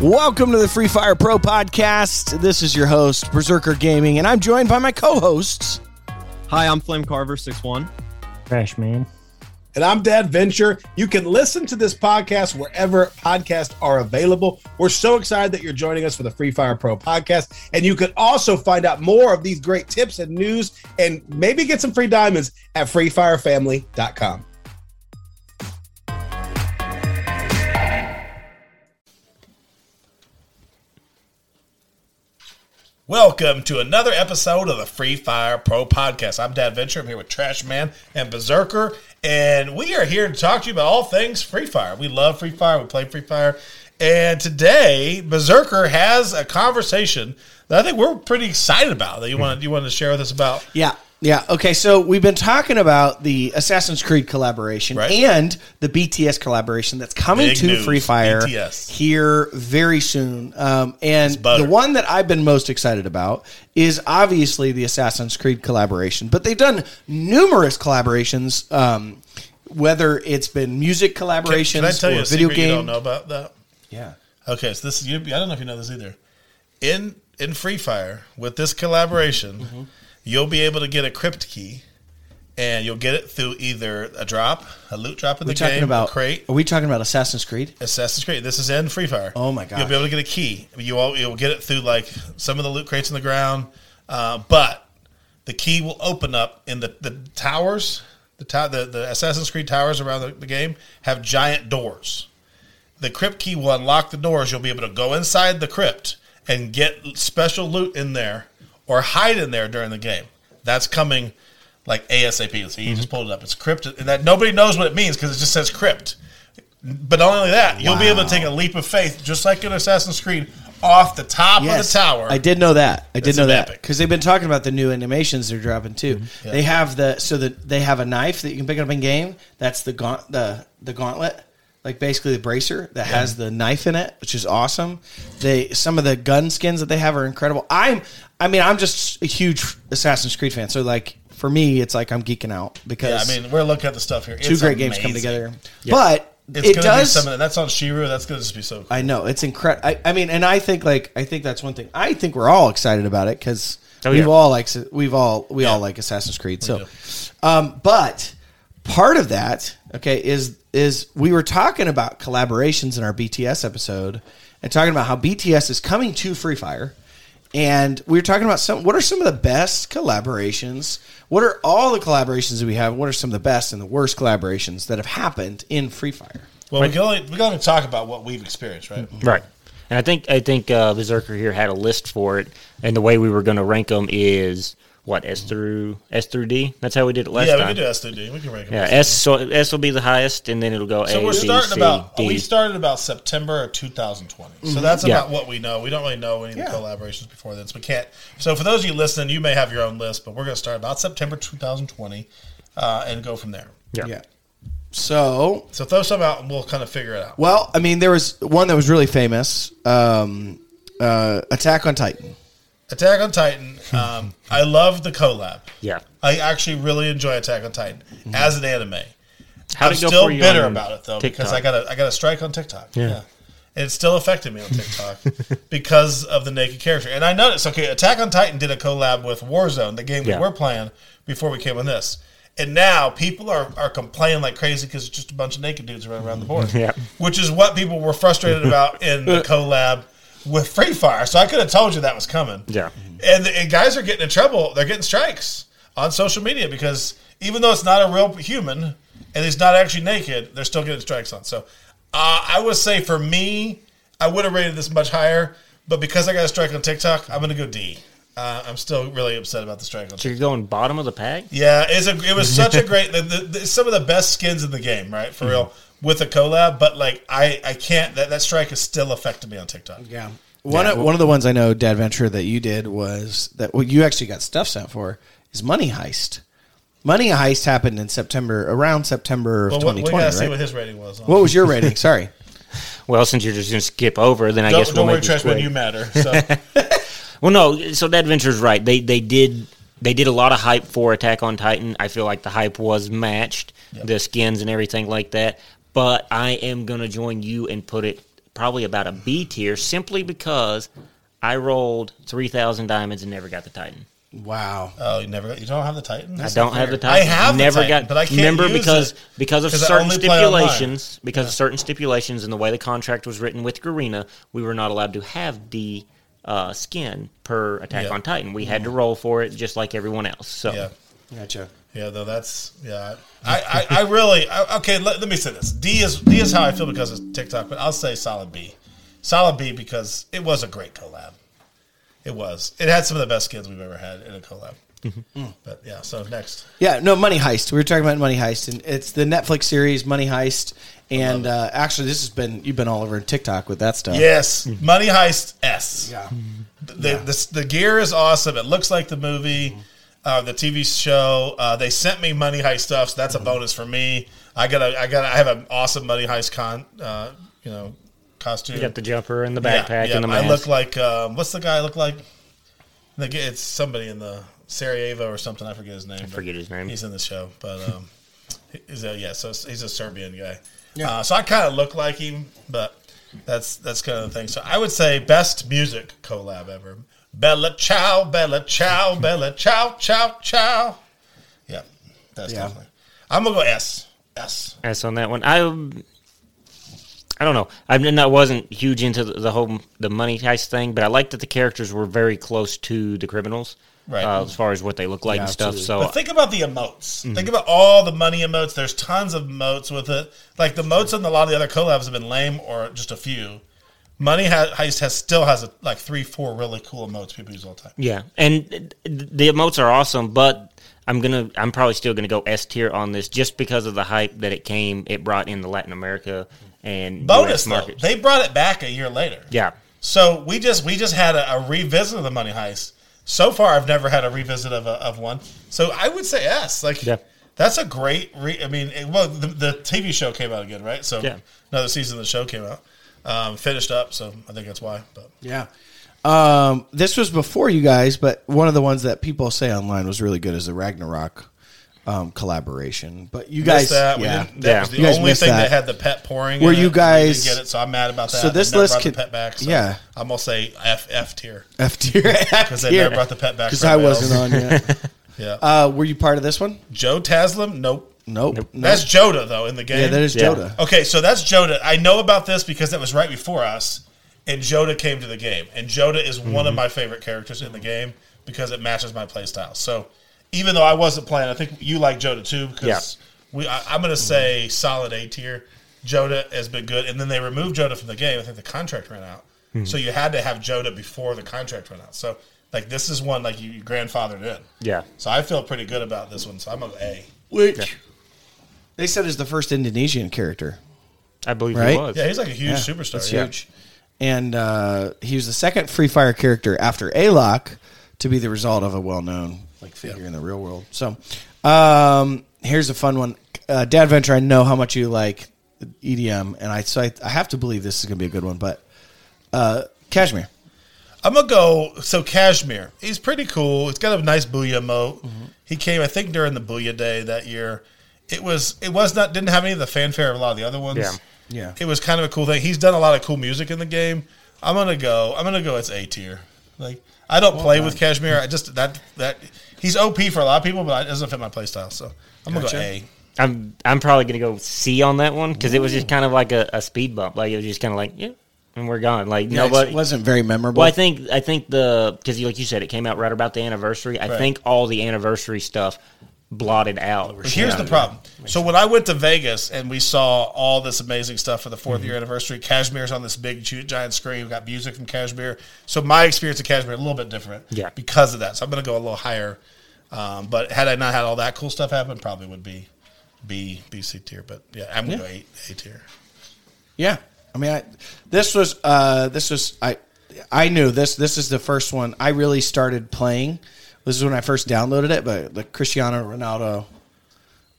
Welcome to the Free Fire Pro podcast. This is your host, Berserker Gaming, and I'm joined by my co hosts. Hi, I'm Flame Carver, 6'1. Trash man. And I'm Dad Venture. You can listen to this podcast wherever podcasts are available. We're so excited that you're joining us for the Free Fire Pro podcast. And you can also find out more of these great tips and news and maybe get some free diamonds at freefirefamily.com. Welcome to another episode of the Free Fire Pro Podcast. I'm Dad Venture. I'm here with Trash Man and Berserker, and we are here to talk to you about all things Free Fire. We love Free Fire. We play Free Fire, and today Berserker has a conversation that I think we're pretty excited about. That you want you wanted to share with us about. Yeah. Yeah. Okay. So we've been talking about the Assassin's Creed collaboration Right. and the BTS collaboration that's coming Big to news, Free Fire BTS. here very soon. Um, and the one that I've been most excited about is obviously the Assassin's Creed collaboration. But they've done numerous collaborations, um, whether it's been music collaborations Can I tell you or a video game. you don't know about that? Yeah. Okay, so this is. I don't know if you know this either. In in Free Fire with this collaboration, Mm-hmm. You'll be able to get a crypt key, and you'll get it through either a drop, a loot drop in We're the talking game, about a crate. Are we talking about Assassin's Creed? Assassin's Creed. This is in Free Fire. Oh my god! You'll be able to get a key. You all you'll get it through like some of the loot crates in the ground, uh, but the key will open up in the the towers. The, tow- the the Assassin's Creed towers around the, the game have giant doors. The crypt key will unlock the doors. You'll be able to go inside the crypt and get special loot in there or hide in there during the game. That's coming like ASAP. So you just pulled it up. It's crypt, and that nobody knows what it means because it just says crypt. But not only that, you'll be able to take a leap of faith, just like in Assassin's Creed, off the top of the tower. I did know that. I did It's know that because they've been talking about the new animations they're dropping too. Mm-hmm. They have the so that they have a knife that you can pick up in game. That's the gaunt the the gauntlet, like basically the bracer that has the knife in it, which is awesome. They some of the gun skins that they have are incredible. I'm I mean I'm just a huge Assassin's Creed fan, so like for me it's like I'm geeking out Yeah, because I mean, we're looking at the stuff here. two It's great games come amazing. together. But It's it gonna does be something that's on Shiru. That's going to just be so cool. I know it's incredible. I, I mean, and I think like I think that's one thing. I think we're all excited about it because Oh, we've yeah. all like we've all we Yeah. all like Assassin's Creed. So, um, but part of that, okay, is is we were talking about collaborations in our BTS episode and talking about how BTS is coming to Free Fire. And we were talking about some. What are some of the best collaborations? What are all the collaborations that we have? What are some of the best and the worst collaborations that have happened in Free Fire? Well, we can only we got to talk about what we've experienced, right? Right. And I think I think uh, Berserker here had a list for it, and the way we were going to rank them is what S through S through D. That's how we did it last time? yeah, we time. can do S through D. We can rank them. yeah, S so S will be the highest, and then it'll go So A, we're B, starting C, about D. we started about September of 2020. So that's Yeah. about what we know. We don't really know any of the Yeah. collaborations before then, so we can't. So for those of you listening, you may have your own list, but we're going to start about September 2020 uh, and go from there. yeah. Yeah. So So throw some out, and we'll kind of figure it out. Well, I mean, there was one that was really famous. Um, uh, Attack on Titan. Attack on Titan. Um, I love the collab. Yeah. I actually really enjoy Attack on Titan as an anime. How'd I'm still bitter about it though TikTok? because I got a I got a strike on TikTok. Yeah. And it still affected me on TikTok because of the naked character. And I noticed, okay, Attack on Titan did a collab with Warzone, the game Yeah. we were playing before we came on this. And now people are, are complaining like crazy because it's just a bunch of naked dudes running around the board. Yeah. Which is what people were frustrated about in the collab with Free Fire. So I could have told you that was coming. Yeah. And, and guys are getting in trouble. They're getting strikes on social media because even though it's not a real human and he's not actually naked, they're still getting strikes on. So uh, I would say for me, I would have rated this much higher, but because I got a strike on TikTok, I'm going to go D. Uh, I'm still really upset about the strike on So you're going bottom of the pack. Yeah, it's a, it was such a great, the, the, the, some of the best skins in the game, right? For real, with a collab. But like, I, I can't, that, that strike has still affected me on TikTok. Yeah. One of, one of the ones I know, Dad Venture, that you did was that what you actually got stuff sent for is Money Heist. Money Heist happened in September, around September of Well, we- we 2020, got to see what his rating was. On. What was your rating? Sorry. Well, since you're just going to skip over, then I don't guess we'll don't worry, make this Trash, when you matter. So. Well, no. So that adventure's right. They they did they did a lot of hype for Attack on Titan. I feel like the hype was matched, the skins and everything like that. But I am gonna join you and put it probably about a B tier simply because I rolled three thousand diamonds and never got the Titan. Wow. Oh, you never got, you don't have the Titan. I don't have the Titan. I Titan. have the never Titan, got. but I can't remember use because it because of certain only play online. stipulations. Because of certain stipulations and the way the contract was written with Garena, we were not allowed to have D uh, skin per Attack Yeah. on Titan. We had to roll for it just like everyone else. So Yeah. Gotcha. Yeah, though that's yeah. I, I, I really I, okay. Let, let me say this: D is D is how I feel because of TikTok, but I'll say solid B, solid B because it was a great collab. It was. It had some of the best skins we've ever had in a collab. Mm-hmm. Mm. But yeah, so next, Yeah, no, Money Heist. We were talking about Money Heist, and it's the Netflix series Money Heist. And uh, actually, this has been you've been all over TikTok with that stuff. yes, mm-hmm. Money Heist S. Yeah. The, the the gear is awesome. It looks like the movie, mm-hmm. Uh, the TV show. Uh, they sent me Money Heist stuff, so that's a bonus for me. I got a I got I have an awesome Money Heist con uh, you know costume. you got the jumper and the backpack yeah, and the I look like um, what's the guy I look like? The It's somebody in the Sarajevo or something. I forget his name. I forget his name. He's in the show, but um, he's a yeah. So he's a Serbian guy. Uh, so I kind of look like him, but that's that's kind of the thing. So I would say best music collab ever. Bella Ciao, Bella Ciao, Bella Ciao, Ciao, Ciao. Yeah, that's Yeah. definitely. I'm gonna go S. S. S on that one. I I don't know. I mean, I wasn't huge into the, the whole the money heist thing, but I liked that the characters were very close to the criminals, Right. Uh, as far as what they look like Yeah, and stuff. absolutely. So But think about the emotes. Mm-hmm. Think about all the money emotes. There's tons of emotes with it. Like the emotes in a lot of the other collabs have been lame or just a few. Money Heist has still has a, like three, four really cool emotes people use all the time. yeah, and the emotes are awesome, but I'm gonna I'm probably still gonna go S tier on this just because of the hype that it came. It brought in the Latin America and Bonus US though, they brought it back a year later. yeah, So we just we just had a, a revisit of the Money Heist. So far, I've never had a revisit of, a, of one. So I would say S. Like Yeah. that's a great. Re- I mean, it, well, the, the TV show came out again, right? So Yeah. another season of the show came out, um, finished up. So I think that's why. But Yeah. Um, this was before you guys, but one of the ones that people say online was really good is the Ragnarok um, collaboration. But you guys, Missed that. We yeah. didn't, that Yeah. was the You only thing that. that. had the pet Poring. Were in you it. We guys- didn't get it? So I'm mad about that. So this list brought could- pet back. So yeah. I'm gonna say F F tier F tier, because they never brought the pet back. because I wasn't on yet. Yeah, Uh, were you part of this one? Joe Taslim. Nope. Nope. No. That's Jota though in the game. yeah, that is Yeah. Jota. Okay, so that's Jota. I know about this because that was right before us, and Jota came to the game. And Jota is one Mm-hmm. of my favorite characters in the game because it matches my playstyle. So even though I wasn't playing, I think you like Jota too because we. I, I'm going to say solid A tier. Jota has been good, and then they removed Jota from the game. I think the contract ran out, so you had to have Jota before the contract ran out. So like this is one like you, you grandfathered in. yeah. So I feel pretty good about this one. So I'm an A. Which they said is the first Indonesian character. I believe Right? he was. Yeah, he's like a huge Yeah, superstar. That's yeah. huge. And uh, he was the second Free Fire character after Alok to be the result of a well-known like figure in the real world. So, um, here's a fun one. Uh, Dad Venture, I know how much you like EDM, and I so I, I have to believe this is going to be a good one. But uh, KSHMR, I'm gonna go. So KSHMR, he's pretty cool. It's got a nice booyah moat. He came, I think, during the booyah day that year. It was. It was not. Didn't have any of the fanfare of a lot of the other ones. Yeah. yeah, It was kind of a cool thing. He's done a lot of cool music in the game. I'm gonna go. I'm gonna go. It's A tier. Like I don't play with KSHMR. I just that that he's OP for a lot of people, but it doesn't fit my playstyle. So I'm gonna go A. I'm I'm probably gonna go C on that one because it was just kind of like a, a speed bump. Like it was just kind of like yeah, and we're gone. Like Yeah, nobody. it wasn't very memorable. Well, I think I think the because like you said, it came out right about the anniversary. I Right. think all the anniversary stuff blotted out. Here's the problem. So when I went to Vegas and we saw all this amazing stuff for the 4th Mm-hmm. year anniversary, KSHMR's on this big giant screen. We got music from KSHMR. So my experience of KSHMR a little bit different. Yeah. Because of that, so I'm going to go a little higher. Um, but had I not had all that cool stuff happen, probably would be B B C tier. But yeah, I'm going to go A, a tier. Yeah, I mean, I, this was uh, this was I I knew this. This is the first one I really started playing. This is when I first downloaded it, but the Cristiano Ronaldo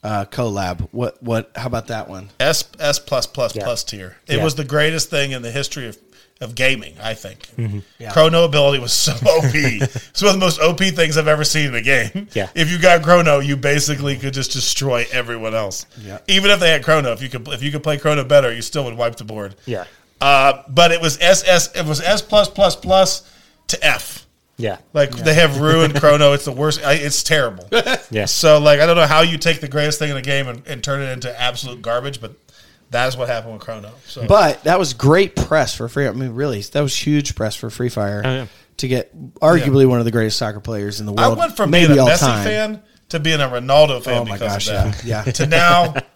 uh, collab. What what? How about that one? S S plus plus Yeah. plus tier. It Yeah. was the greatest thing in the history of, of gaming, I think. Yeah. Chrono ability was so OP. it's one of the most OP things I've ever seen in a game. Yeah. If you got Chrono, you basically could just destroy everyone else. Yeah. Even if they had Chrono, if you could if you could play Chrono better, you still would wipe the board. Yeah. Uh, but it was SS. It was S plus plus plus to F. Yeah. Like they have ruined Chrono. It's the worst. I, it's terrible. Yeah. So like I don't know how you take the greatest thing in the game and, and turn it into absolute garbage, but that is what happened with Chrono. So But that was great press for free. I mean, really, that was huge press for Free Fire Oh, yeah. to get arguably one of the greatest soccer players in the world. I went from maybe being a Messi time. fan to being a Ronaldo fan Oh my because gosh, of that. yeah, yeah. To now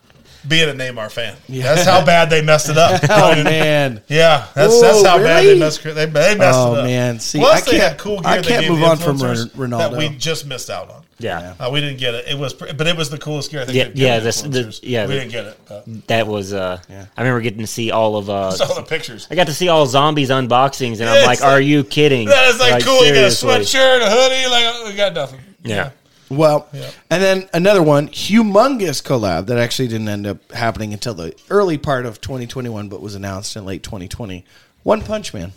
being a Neymar fan. Yeah. That's how bad they messed it up. Oh man. Yeah, that's Whoa, that's how bad they really? messed. They, they messed Oh, it up. Oh man. See, plus I they can't- had cool gear. I can't move on from influencers Ron- that we just missed out on. Yeah. Uh, we didn't get it. It was, pr- but it was the coolest gear. I think Yeah, yeah, this- the- yeah, we the- didn't get it. But That was uh I remember getting to see all of uh saw the pictures. I got to see all zombies unboxings and I'm like, like- are you kidding? That is like, cool. You got a sweatshirt, a hoodie. Like we got nothing. Yeah. Well, Yeah. and then another one, humongous collab that actually didn't end up happening until the early part of 2021, but was announced in late 2020. One Punch Man.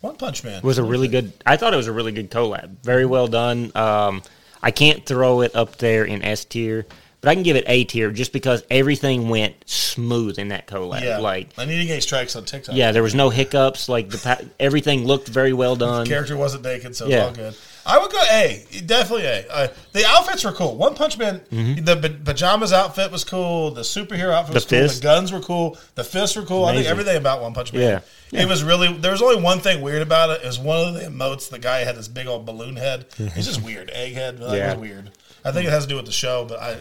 One Punch Man was a really good. I thought it was a really good collab. Very well done. Um, I can't throw it up there in S tier, but I can give it A tier just because everything went smooth in that collab. Yeah, Like, I need to get strikes on TikTok. yeah, there was no hiccups. Like the pa- everything looked very well done. The character wasn't naked, so it's Yeah. all good. I would go A, definitely A. Uh, the outfits were cool. One Punch Man, the pa- pajamas outfit was cool. The superhero outfit was Mm-hmm. The cool. fist? The guns were cool. The fists were cool. I think everything about One Punch Man. Yeah. It was really. There was only one thing weird about it. It was one of the emotes. The guy had this big old balloon head. It's just weird, egghead. Like, Yeah. It was weird. I think it has to do with the show, but I.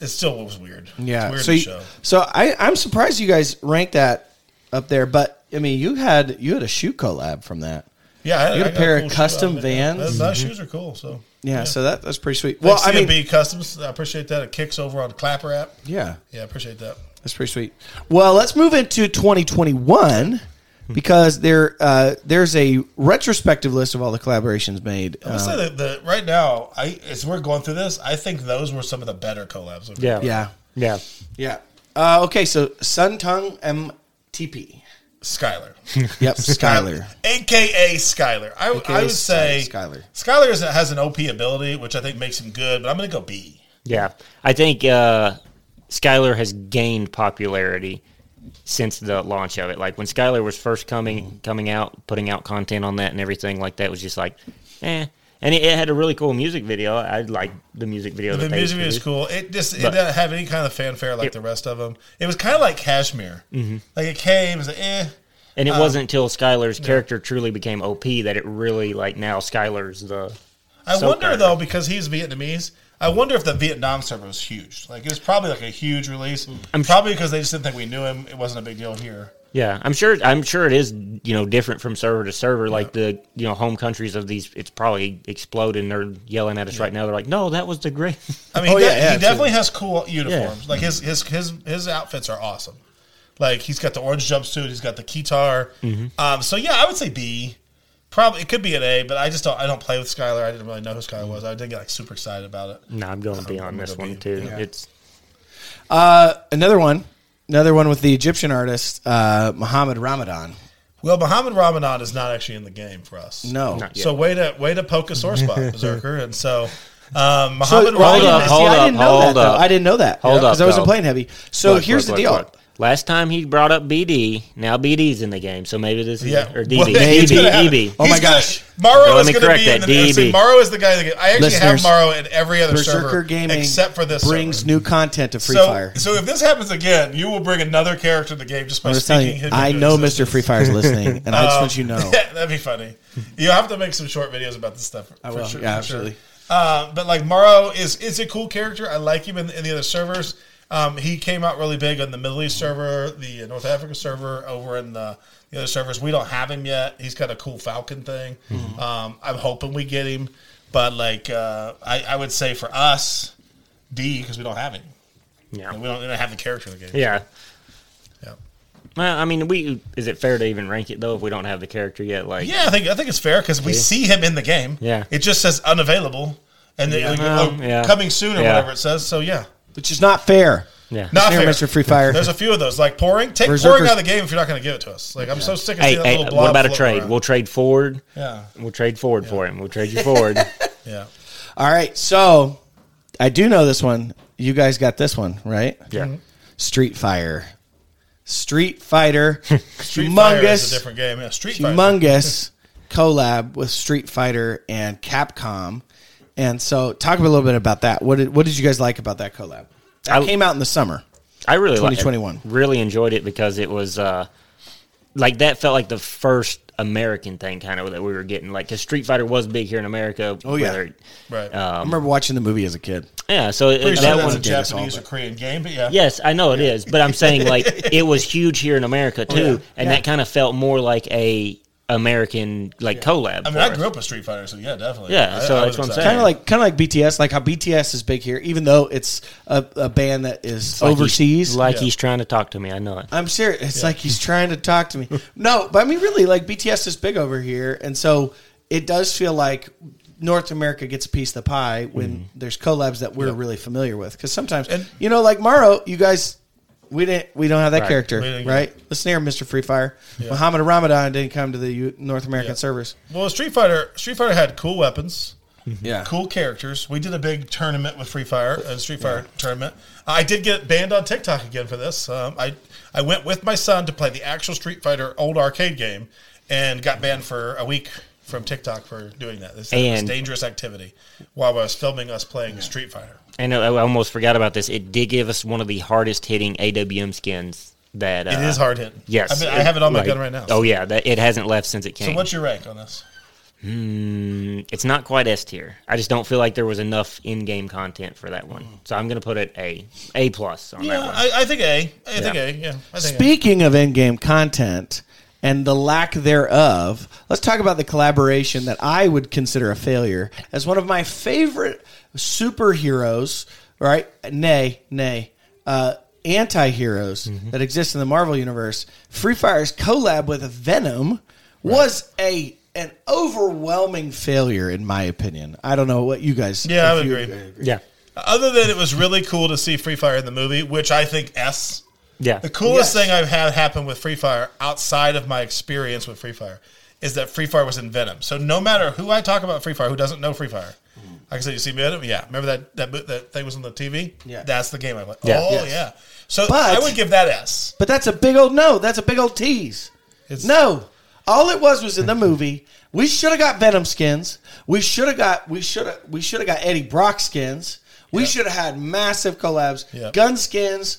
It still was weird. Yeah. it's weird so, you- show. so I, I'm surprised you guys ranked that up there, but I mean, you had you had a shoe collab from that. Yeah, I, You got I a pair of cool shoe custom outfit, yeah. Vans? Those, those shoes are cool. So Yeah, so that that's pretty sweet. well, Well, I mean, CMB Customs. I appreciate that. It kicks over on the Clapper app. yeah, Yeah, I appreciate that. that's pretty sweet. Well, let's move into 2021 because there uh, there's a retrospective list of all the collaborations made. I would say Um, that the right now, I as we're going through this, I think those were some of the better collabs. we've Yeah. yeah, Yeah. yeah. Uh, okay, so Son Tung M-TP. Skyler, Yep, Skyler. aka Skyler. I, AKA I would say Skyler. Skyler is, has an OP ability, which I think makes him good. But I'm going to go B. Yeah, I think uh, Skyler has gained popularity since the launch of it. Like when Skyler was first coming coming out, putting out content on that and everything like that was just like, eh. And it, it had a really cool music video. I like the music video. The music video is cool. It just it didn't have any kind of fanfare like It- the rest of them. It was kind of like KSHMR. Mm-hmm. Like it came, it was like, eh. And it Um, wasn't until Skyler's character truly became OP that it really like now Skyler's the. I wonder though because he's Vietnamese. I wonder if the Vietnam server was huge. Like it was probably like a huge release. I'm probably because they just didn't think we knew him. It wasn't a big deal here. Yeah, I'm sure. I'm sure it is. You know, different from server to server. Like the you know home countries of these, it's probably exploding. They're yelling at us right now. They're like, "No, that was the great." I mean, Oh, he, yeah, de- yeah, he definitely has cool uniforms. Yeah. Like his his his his outfits are awesome. Like he's got the orange jumpsuit, he's got the keytar. Mm-hmm. Um, so yeah, I would say B. Probably it could be an A, but I just don't. I don't play with Skyler. I didn't really know who Skyler was. I did get like super excited about it. no, I'm going to be on this one be- too. yeah. It's Uh, another one, another one with the Egyptian artist uh, Muhammad Ramadan. Well, Muhammad Ramadan is not actually in the game for us. No, So way to way to poke a sore spot, Berserker. And so um, Muhammad well, I Hold didn't- up, see, hold I didn't know hold that. Though. up. I didn't know that Hold up, because I wasn't though. playing heavy. So Look, here's look, the look, deal. Look. Last time he brought up BD, now BD's in the game, so maybe this is Yeah, or Well, DB, he's gonna have- DB, Oh my gosh. Maro Let is me going to correct be in that, the. See, DB. Maro is the guy that I actually Listeners, have Maro in every other Berserker server Gaming except for this. brings server. new content to Free so, Fire. So if this happens again, you will bring another character to the game just by I'm just speaking telling you, him I into know Mr. existence. Free Fire's listening, and I just Um, want you to know. that'd be funny. You have to make some short videos about this stuff. I for will. sure, Yeah, for sure. absolutely. Uh, but like Maro is is a cool character. I like him in, in the other servers. Um, he came out really big on the Middle East server, the North Africa server, over in the, the other servers. We don't have him yet. He's got a cool Falcon thing. Mm-hmm. Um, I'm hoping we get him, but like uh, I, I would say for us, D because we don't have him. yeah, And we don't, we don't have the character in the game. yeah. Yeah. Well, I mean, we is it fair to even rank it though if we don't have the character yet? Like, Yeah, I think I think it's fair because we see him in the game. Yeah. it just says unavailable, and then, like, Well, oh, yeah. coming soon or Yeah. whatever it says. So yeah, Which is not fair. yeah. not Here, fair. Mr. Free Fire. There's a few of those like pouring. Take Berserkers- pouring out of the game if you're not going to give it to us. Like I'm so sick of Hey, seeing that hey, little what about a trade? around. We'll trade forward. yeah, We'll trade forward for him. We'll trade you forward. yeah. All right, so I do know this one. You guys got this one right? yeah. Mm-hmm. Street Fire, Street Fighter, Street Fighter is a different game. Yeah, Street Fighter. humongous collab with Street Fighter and Capcom. And so, talk a little bit about that. What did what did you guys like about that collab? That I- came out in the summer. I really liked it. 2021. Really enjoyed it because it was uh, like that felt like the first American thing kind of that we were getting. Like, because Street Fighter was big here in America. Oh, yeah. whether- Right. I remember watching the movie as a kid. yeah. So it, Pretty that sure one. a did us all, Japanese or Korean game, but yeah. Yes, I know it is, but I'm saying like it was huge here in America Oh, too, and that kind of felt more like a American like collab. I mean, for I us. grew up with Street Fighter, so yeah, definitely. Yeah, I- so I that's was what I'm saying. Kind of like kind of like BTS, like how BTS is big here, even though it's a, a band that is Like he's- overseas. like Yeah. he's trying to talk to me. I know it. I'm serious. It's like he's trying to talk to me. No, but I mean, really, like BTS is big over here, and so it does feel like North America gets a piece of the pie when mm-hmm. there's collabs that we're really familiar with. Because sometimes, And- you know, like Maro, you guys, we didn't, we don't have that Right. character, We didn't get right? Listen here, Mister Free Fire. Muhammad Ramadan didn't come to the U- North American Yeah. servers. Well, Street Fighter, Street Fighter had cool weapons, Yeah, cool characters. We did a big tournament with Free Fire, a Street Fighter tournament. I did get banned on TikTok again for this. Um, I I went with my son to play the actual Street Fighter old arcade game, and got banned for a week from TikTok for doing that. This was And- dangerous activity while I was filming us playing Street Fighter. And I I almost forgot about this. It did give us one of the hardest hitting AWM skins that uh, It is hard hitting. Yes, I, mean, I have it on my like- gun right now. Oh yeah, that, it hasn't left since it came. So what's your rank on this? Mm, it's not quite S tier. I just don't feel like there was enough in-game content for that one. So I'm going to put it A, A plus on that one. I, I think A. I think A. Yeah, I think A. Speaking of in-game content and the lack thereof, let's talk about the collaboration that I would consider a failure as one of my favorite superheroes. Right? Nay, nay. Uh, anti-heroes that exist in the Marvel universe. Free Fire's collab with Venom was a an overwhelming failure, in my opinion. I don't know what you guys. Yeah, I would you- agree. yeah, Other than it was really cool to see Free Fire in the movie, which I think S. yeah. The coolest Yes. thing I've had happen with Free Fire outside of my experience with Free Fire is that Free Fire was in Venom. So no matter who I talk about Free Fire, who doesn't know Free Fire, mm. I can say you see Venom. Yeah, remember that that that thing was on the TV. Yeah. that's the game I played. Yeah. Oh Yes. yeah. So But- I would give that S. But that's a big old no. That's a big old tease. It's, No, all it was was in the movie. We should have got Venom skins. We should have got. We should have. We should have got Eddie Brock skins. We should have had massive collabs, Yeah. gun skins.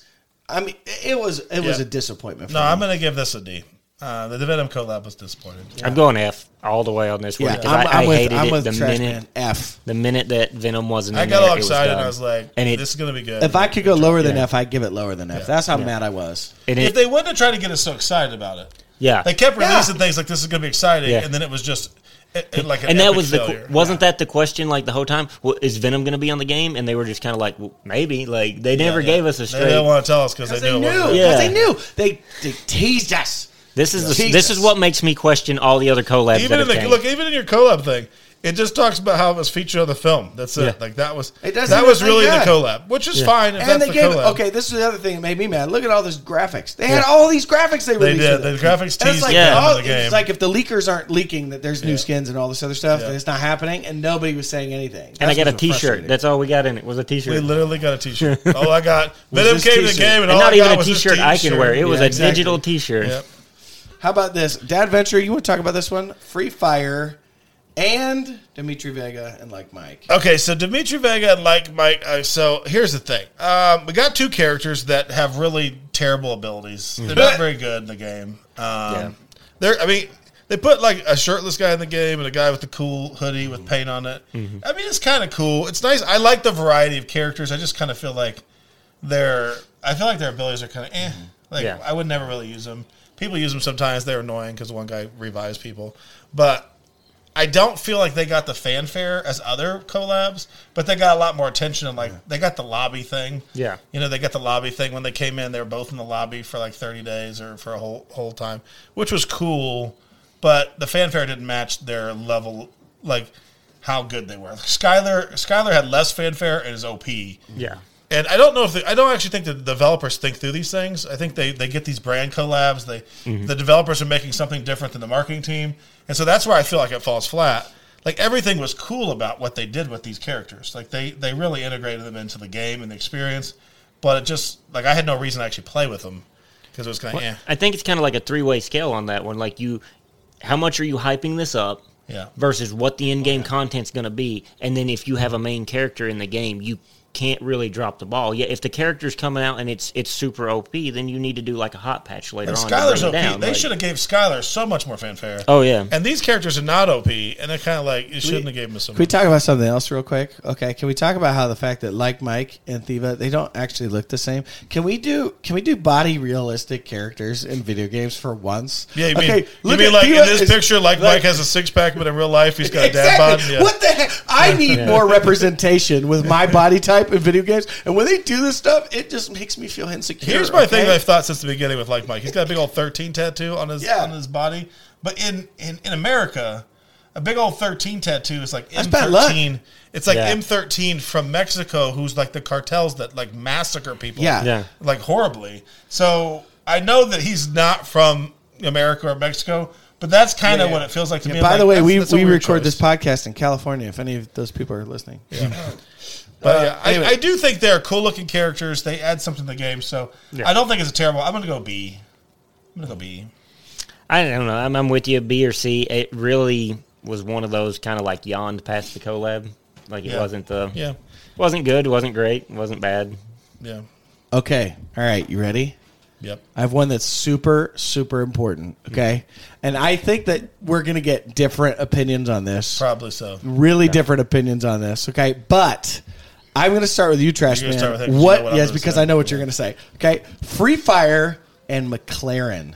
I mean, it was it was a disappointment. For No, me. I'm going to give this a D. Uh, the Venom collab was disappointing. I'm going F all the way on this one yeah. because I'm, I, I I'm with, hated I'm it with the Trash minute Man F. the minute that Venom wasn't. I in got there, all it was excited. done. I was like, And it- "This is going to be good." If I could go lower than Yeah. F, I'd give it lower than F. That's how mad I was. and if it, they wouldn't have tried to get us so excited about it, yeah, they kept Yeah. releasing things like this is going to be exciting, Yeah. and then it was just it, it like an and that was the failure. qu- wasn't that the question like the whole time? Well, is Venom going to be on the game? And they were just kind of like, well, maybe. Like they never Yeah. gave us a They straight. didn't want to tell us because they knew. they knew. wasn't. Because Yeah. they knew. They they teased us. This is the, this is what makes me question all the other collabs Even that in have the came. look, even in your collab thing, it just talks about how it was featured on the film. That's it. Yeah. Like that was It that was really that. the collab, which is fine. If And that's they the gave collab. okay. This is the other thing that made me mad. Look at all these graphics. They had all these graphics they They released. did. The graphics it's teased like, Yeah. them the game. it's like if the leakers aren't leaking that there's new Yeah. skins and all this other stuff, Yeah. then it's not happening, and nobody was saying anything. and I got a what's T-shirt. That's all we got in it was a T-shirt. we literally got a T-shirt. all I got. Was Venom this came to the t-shirt. game, and, and not I even got a was this T-shirt I can wear. It was a digital T-shirt. Yep. How about this, Dad Venture? You want to talk about this one? Free Fire and Dimitri Vega and like Mike. Okay, so Dimitri Vega and like Mike. Uh, so here's the thing: um, we got two characters that have really terrible abilities. They're not very good in the game. Um, Yeah. They're, I mean, they put like a shirtless guy in the game and a guy with the cool hoodie with paint on it. I mean, it's kind of cool. It's nice. I like the variety of characters. I just kind of feel like they're. I feel like their abilities are kind of eh. Like Yeah. I would never really use them. People use them sometimes. They're annoying because one guy revives people, but I don't feel like they got the fanfare as other collabs, but they got a lot more attention and like they got the lobby thing. Yeah. You know, they got the lobby thing when they came in, they were both in the lobby for like 30 days or for a whole whole time, which was cool, but the fanfare didn't match their level like how good they were. Skyler Skyler had less fanfare and is OP. Yeah. And I don't know if I don't actually think the developers think through these things. I think they, they get these brand collabs. They the developers are making something different than the marketing team, and so that's where I feel like it falls flat. Like everything was cool about what they did with these characters. Like they they really integrated them into the game and the experience, but it just like I had no reason to actually play with them. because it was kind of eh. I think it's kind of like a three way scale on that one. Like you, how much are you hyping this up? Yeah. Versus what the in game content's going to be, and then if you have a main character in the game, you can't really drop the ball. Yeah, if the character's coming out and it's it's super OP, then you need to do like a hot patch later And on. Skyler's OP. down. They Like- should have gave Skyler so much more fanfare. Oh yeah. And these characters are not OP, and they're kind of like you shouldn't have gave them some. Can we talk about something else real quick? Okay, can we talk about how the fact that like Mike and Thiva, they don't actually look the same? Can we do can we do body realistic characters in video games for once? yeah, you okay, you look mean at like in this is- picture, like, Mike has a six pack, but in real life he's got a dad bod. Exactly. Yeah. What the heck? I need more representation with my body type in video games. And when they do this stuff, it just makes me feel insecure. Here's my okay? thing I've thought since the beginning with like Mike. He's got a big old thirteen tattoo on his Yeah. on his body, but in in, in America, a big old thirteen tattoo is like That's M bad luck. thirteen. It's like Yeah. M thirteen from Mexico, who's like the cartels that like massacre people. Yeah. Yeah. like horribly. So I know that he's not from America or Mexico, but that's kind of Yeah. what it feels like to me. By Like, the way, that's- we, that's we record choice. this podcast in California. If any of those people are listening, But Uh, yeah, anyway. I, I do think they're cool looking characters. They add something to the game, so I don't think it's a terrible. I'm going to go B. I'm going to go B. I don't know. I'm, I'm with you. B or C. It really was one of those kind of like yawned past the collab. Like it Yeah. wasn't the Yeah, wasn't good, it wasn't great, wasn't bad. yeah, okay, all right, you ready? yep. I have one that's super, super important. Okay. And I think that we're going to get different opinions on this. Probably so. Really different opinions on this. Okay. But I'm going to start with you, Trash You're Man. gonna start with him 'cause you what? know what I'm yes, gonna because say. I know what you're going to say. Okay. Free Fire and McLaren.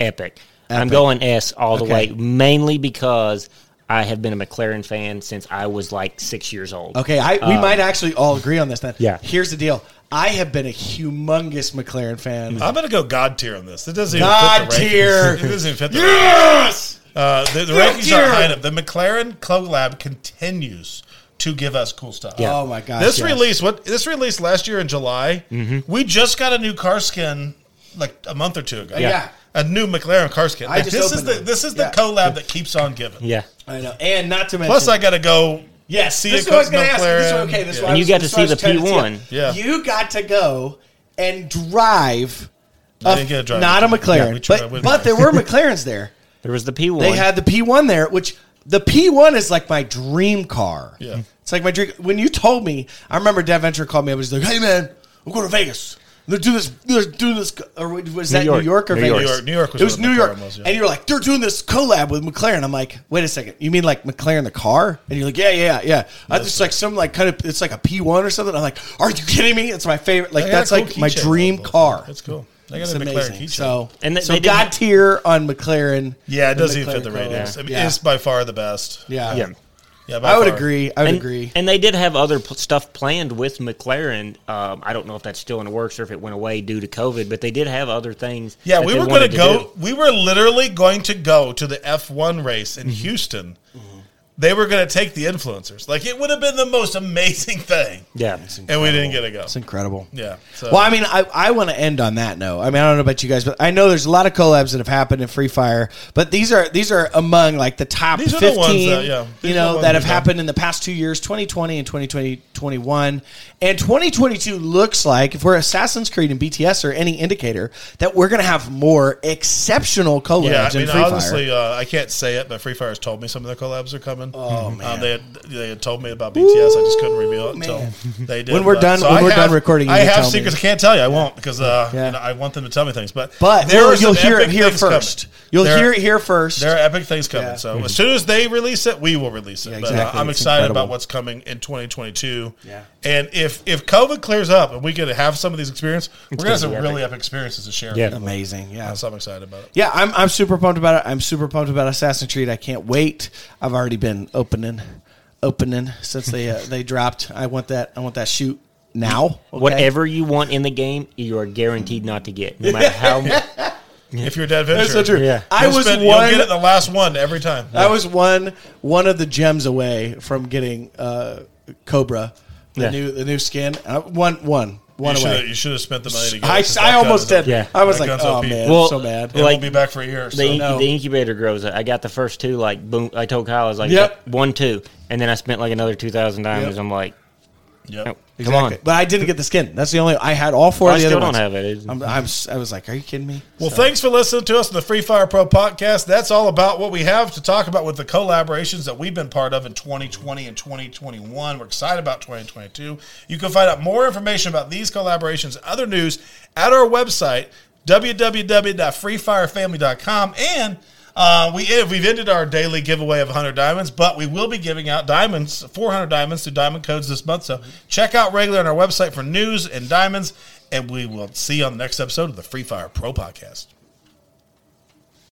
Epic. I'm going S all the Okay. way, mainly because I have been a McLaren fan since I was like six years old. Okay. I, we might actually all agree on this then. Yeah. Here's the deal I have been a humongous McLaren fan. I'm going to go God tier on this. It doesn't even God fit the tier. It doesn't even fit the rankings. Yes! Uh, the the God rankings tier. are high enough. The McLaren collab continues to give us cool stuff. Yeah. Oh, my gosh. This yes. release, what this release last year in July, mm-hmm. we just got a new car skin like a month or two ago. Yeah. a new McLaren car skin. I Like, just this is opened the this is the Yeah. collab that keeps on giving. Yeah. I know. And not to mention. Plus, I got to go. Yes, see this is a what I was going to ask. This is, McLaren. okay, this is Yeah. And you was- got to see the was trying to P1. Yeah. You got to go and drive. I a- didn't get to drive not a it. Yeah, McLaren, but, but there were McLarens there. There was the P1. They had the P1 there, which the P1 is like my dream car. Yeah. It's like my dream. When you told me, I remember Dev Venture called me. I was like, "Hey man, I'm going to Vegas. They're doing this. They're doing this. Or was that York. New York or New Vegas? York. New York- New York was it was New York. Was, yeah. And you're like, they're doing this collab with McLaren. I'm like, wait a second. You mean like McLaren the car? And you're like, yeah, yeah, yeah. I just like some like kind of. It's like a P1 or something. I'm like, are you kidding me? It's my favorite. Like They got a that's cool like my dream car. That's cool. They got It's a McLaren amazing. keychain. So, And they- so they did God tier on McLaren. yeah, it doesn't even fit the car. ratings. I mean, Yeah. it's by far the best. Yeah. Yeah. Yeah, I would far. agree. I would and, agree. And they did have other p- stuff planned with McLaren. Um, I don't know if that's still in the works or if it went away due to COVID, but they did have other things. Yeah, that we they were going to go. do. We were literally going to go to the F1 race Mm-hmm. in Houston. They were going to take the influencers. Like it would have been the most amazing thing, Yeah. and we didn't get to go. It's incredible. Yeah. So Well, I mean, I, I want to end on that note. I mean, I don't know about you guys, but I know there's a lot of collabs that have happened in Free Fire, but these are these are among like the top These are the 15, ones that- yeah. You the know, that have happened in the past two years, 2020 and 2020, 21. And 2022 looks like, if we're Assassin's Creed and BTS or any indicator, that we're going to have more exceptional collabs yeah, I mean, Fire. uh, I can't say it, but Free Fire has told me some of their collabs are coming. Oh, Um, man. they had they had told me about BTS. I just couldn't reveal it until man. they did. When we're but- done- when I we're done recording, you I have tell me. secrets. I can't tell you. I won't because uh, Yeah. you know, I want them to tell me things. But But there you'll, you'll hear it here things coming. first. You'll There- hear it here first. There are epic things coming. Yeah. So as soon as they release it, we will release it. Yeah, But uh, exactly. I'm It's excited incredible. about what's coming in 2022. Yeah. And if if COVID clears up and we get to have some of these experiences, we're gonna have some really epic experiences to share. Yeah. Amazing. Yeah. So I'm excited about it. Yeah, I'm, I'm super pumped about it. I'm super pumped about Assassin's Creed. I can't wait. I've already been opening, opening since they uh, they dropped. I want that. I want that shoot now. okay? Whatever you want in the game, you are guaranteed not to get, no matter how. If you're Dead Venture, That's so true. Yeah. I was spend- one. You'll get it the last one every time. I was one one of the gems away from getting uh, Cobra, the Yeah. new the new skin. Uh, one one one You should, have, you should have spent the money to get I, it, 'cause I almost did. Yeah. I was That like, oh OP. man, Well, so mad. It Like- won't be back for a year. So. The, No. the incubator grows. I got the first two, like, boom. I told Kyle, I was like, Yep. one, two. And then I spent like another 2,000 diamonds. Yep. I'm like, Yep. Come Exactly. on. But I didn't get the skin. That's the only. I had all four I of the still other don't ones. have it. I'm, I'm, s- I was like, are you kidding me? Well, So- thanks for listening to us on the Free Fire Pro podcast. That's all about what we have to talk about with the collaborations that we've been part of in 2020 and 2021. We're excited about 2022. You can find out more information about these collaborations, and other news at our website, www.freefirefamily.com. And uh, we, we've ended our daily giveaway of 100 diamonds, but we will be giving out diamonds, 400 diamonds through diamond codes this month. So check out regular on our website for news and diamonds. And we will see you on the next episode of the Free Fire Pro podcast.